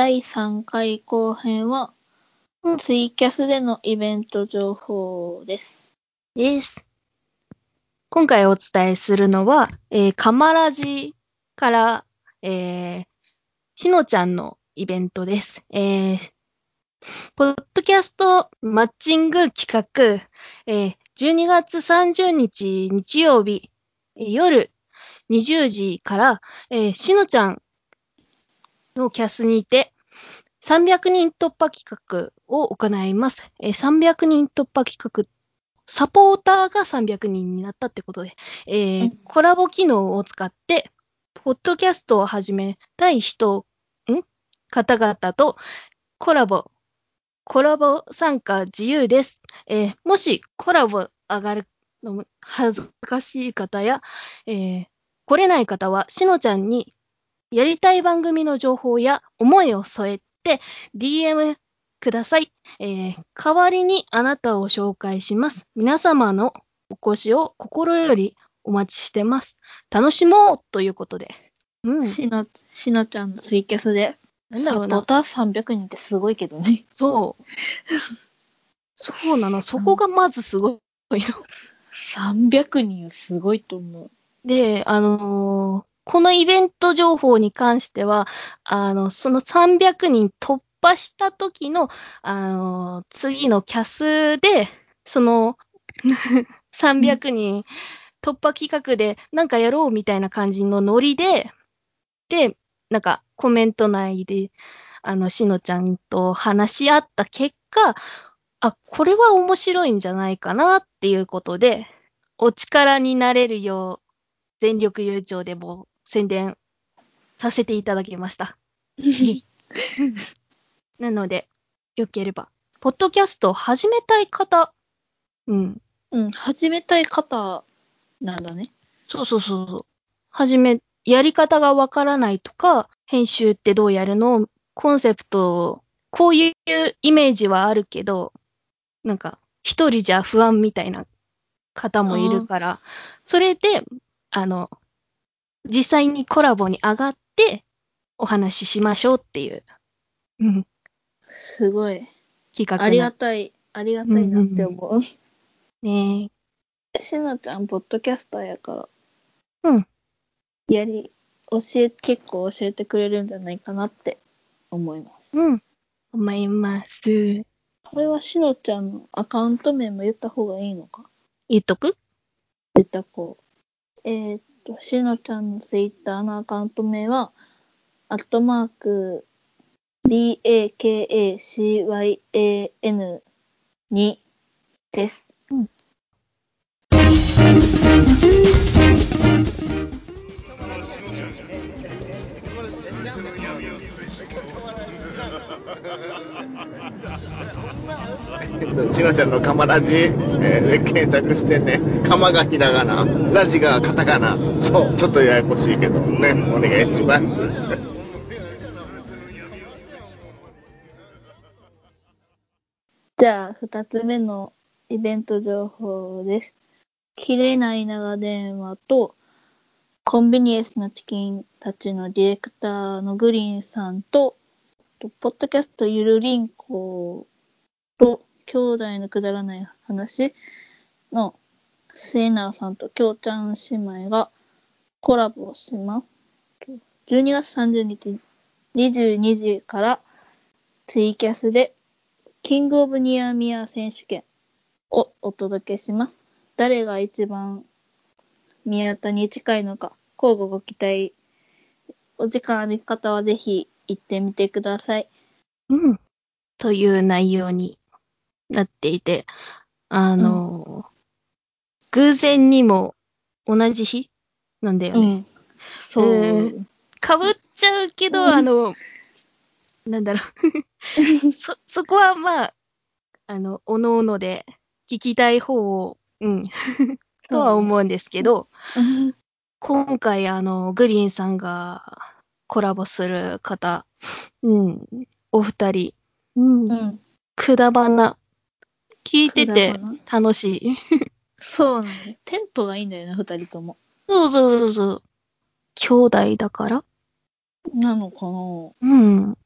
第3回後編は、ツイキャスでのイベント情報です。です。今回お伝えするのは、えー、カマラジから、えー、しのちゃんのイベントです。えー、ポッドキャストマッチング企画、えー、12月30日日曜日、えー夜20時から、えー、しのちゃんのキャスにて、300人突破企画を行います。えー、300人突破企画サポーターが300人になったってことで、えーうんコラボ機能を使って、ポッドキャストを始めたい人、ん？方々とコラボ、コラボ参加自由です。えーもしコラボ上がるのも恥ずかしい方や、えー来れない方は、しのちゃんにやりたい番組の情報や思いを添えて DM ください。えー代わりにあなたを紹介します。皆様のお越しを心よりお待ちしてます。楽しもうということで。うん。しの、しのちゃんのツイキャスで、なんだろうな。ター300人ってすごいけどね。そう。そうなの。そこがまずすごいの。300人はすごいと思う。で、あのーこのイベント情報に関しては、あの、その300人突破した時の、あの次のキャスで、その、300人突破企画でなんかやろうみたいな感じのノリで、で、なんかコメント内で、あの、しのちゃんと話し合った結果、あ、これは面白いんじゃないかなっていうことで、お力になれるよう、全力優勝でも宣伝させていただきました。なので、よければ、ポッドキャストを始めたい方、うん、うん、始めたい方なんだね。そうそうそうそう。はじめ、やり方がわからないとか、編集ってどうやるのコンセプト、こういうイメージはあるけど、なんか、一人じゃ不安みたいな方もいるから、それで、あの、実際にコラボに上がって、お話ししましょうっていう、うん、すごい。企画なありがたい、ありがたいなって思う。ね。しのちゃん、ポッドキャスターやから。うん。やり、教え、結構教えてくれるんじゃないかなって思います。うん。思います。これはしのちゃんのアカウント名も言った方がいいのか？言っとく？言ったこう。えーっと、しのちゃんのツイッターのアカウント名は、アットマーク、DAKACYAN2 です。うんしのちゃんのカマラジ、えーで検索してね、カマがひらがな、ラジがカタカナ、そう、ちょっとややこしいけどね、お願いします。じゃあ、二つ目のイベント情報です。切れない長電話と、コンビニエンスなチキンたちのディレクターのグリーンさんと、とポッドキャストゆるりんこと、兄弟のくだらない話の末直さんときょうちゃん姉妹がコラボします。12月30日22時からツイキャスでキングオブニアミア選手権をお届けします。誰が一番宮田に近いのか、交互ご期待。お時間ある方はぜひ行ってみてください。うん。という内容になっていて、あの、偶然にも同じ日なんだよね。ん。そう。えーかぶっちゃうけど、うんあの、なんだろう。そ、そこはまあ、あの、おのおので聞きたい方を、うん、とは思うんですけど、うん。今回、あの、グリーンさんがコラボする方、うん、お二人、うん、うん。くだばな、聞いてて楽しい。そうなの。テンポがいいんだよね、二人とも。そうそうそうそう。兄弟だから？なのかなうん。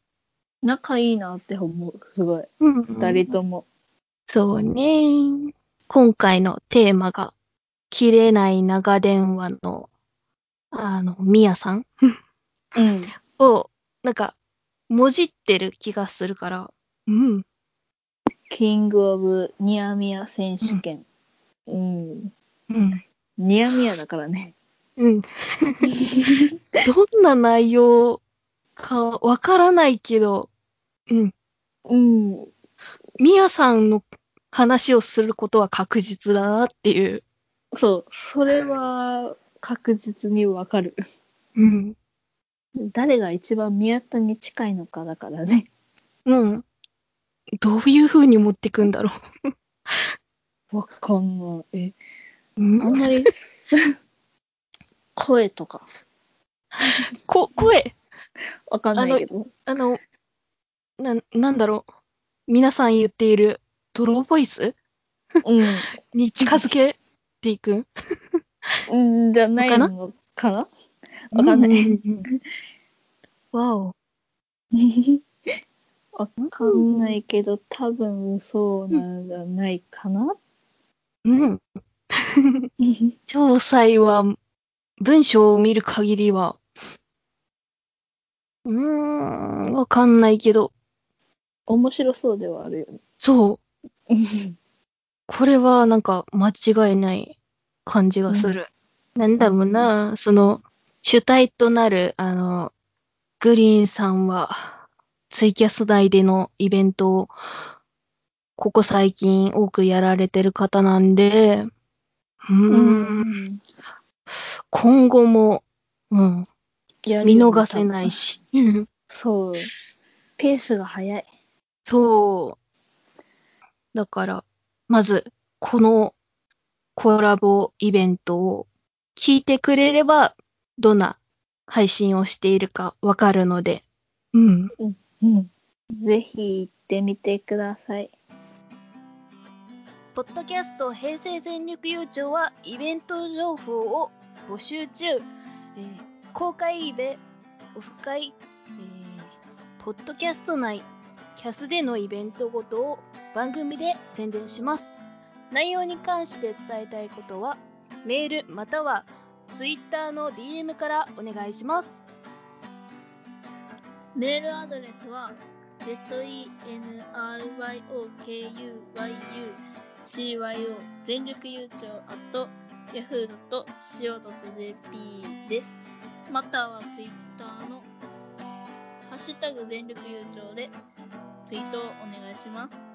仲いいなって思う。すごい。うん。二人とも。そうね。今回のテーマが、切れない長電話の、あの、みやさん？うん。を、なんか、もじってる気がするから、うん。キングオブニアミヤ選手権。うん。うん。ニアミヤだからね。うん。どんな内容かわからないけど、うん。うん。みやさんの話をすることは確実だなっていう。そう。それは確実にわかる。うん。誰が一番宮田に近いのかだからね。うん。どういう風に持ってくんだろわかんない。え、う。うんあんまり、声とか、こ、声わかんないけど。あの、な、なんだろう。皆さん言っているドローボイス？うん。に近づけていく？うん、じゃないのかな？わかんない。うんうんうんわお。わかんないけど、多分そうなんじゃないかな。うん。詳細は、文章を見る限りは、うーん、わかんないけど、面白そうではあるよね。そう。これはなんか間違いない感じがする。なんだろうな、その、主体となる、あの、グリーンさんは、ツイキャス内でのイベントを、ここ最近多くやられてる方なんで、うーん、今後も、うん、見逃せない。し。そう。ペースが速い。そう。だから、まず、このコラボイベントを聞いてくれれば、どんな配信をしているかわかるので、うん。うん。ぜひ行ってみてください。ポッドキャスト平成全力優勝はイベント情報を募集中。えー公開イベ、オフ会、えーポッドキャスト内、キャスでのイベントごとを番組で宣伝します。内容に関して伝えたいことは、メールまたは Twitter の DM からお願いします。メールアドレスは zenryokuyucyo 全力優勝 at yahoo.co.jp です。またはツイッターのハッシュタグ全力優勝でツイートをお願いします。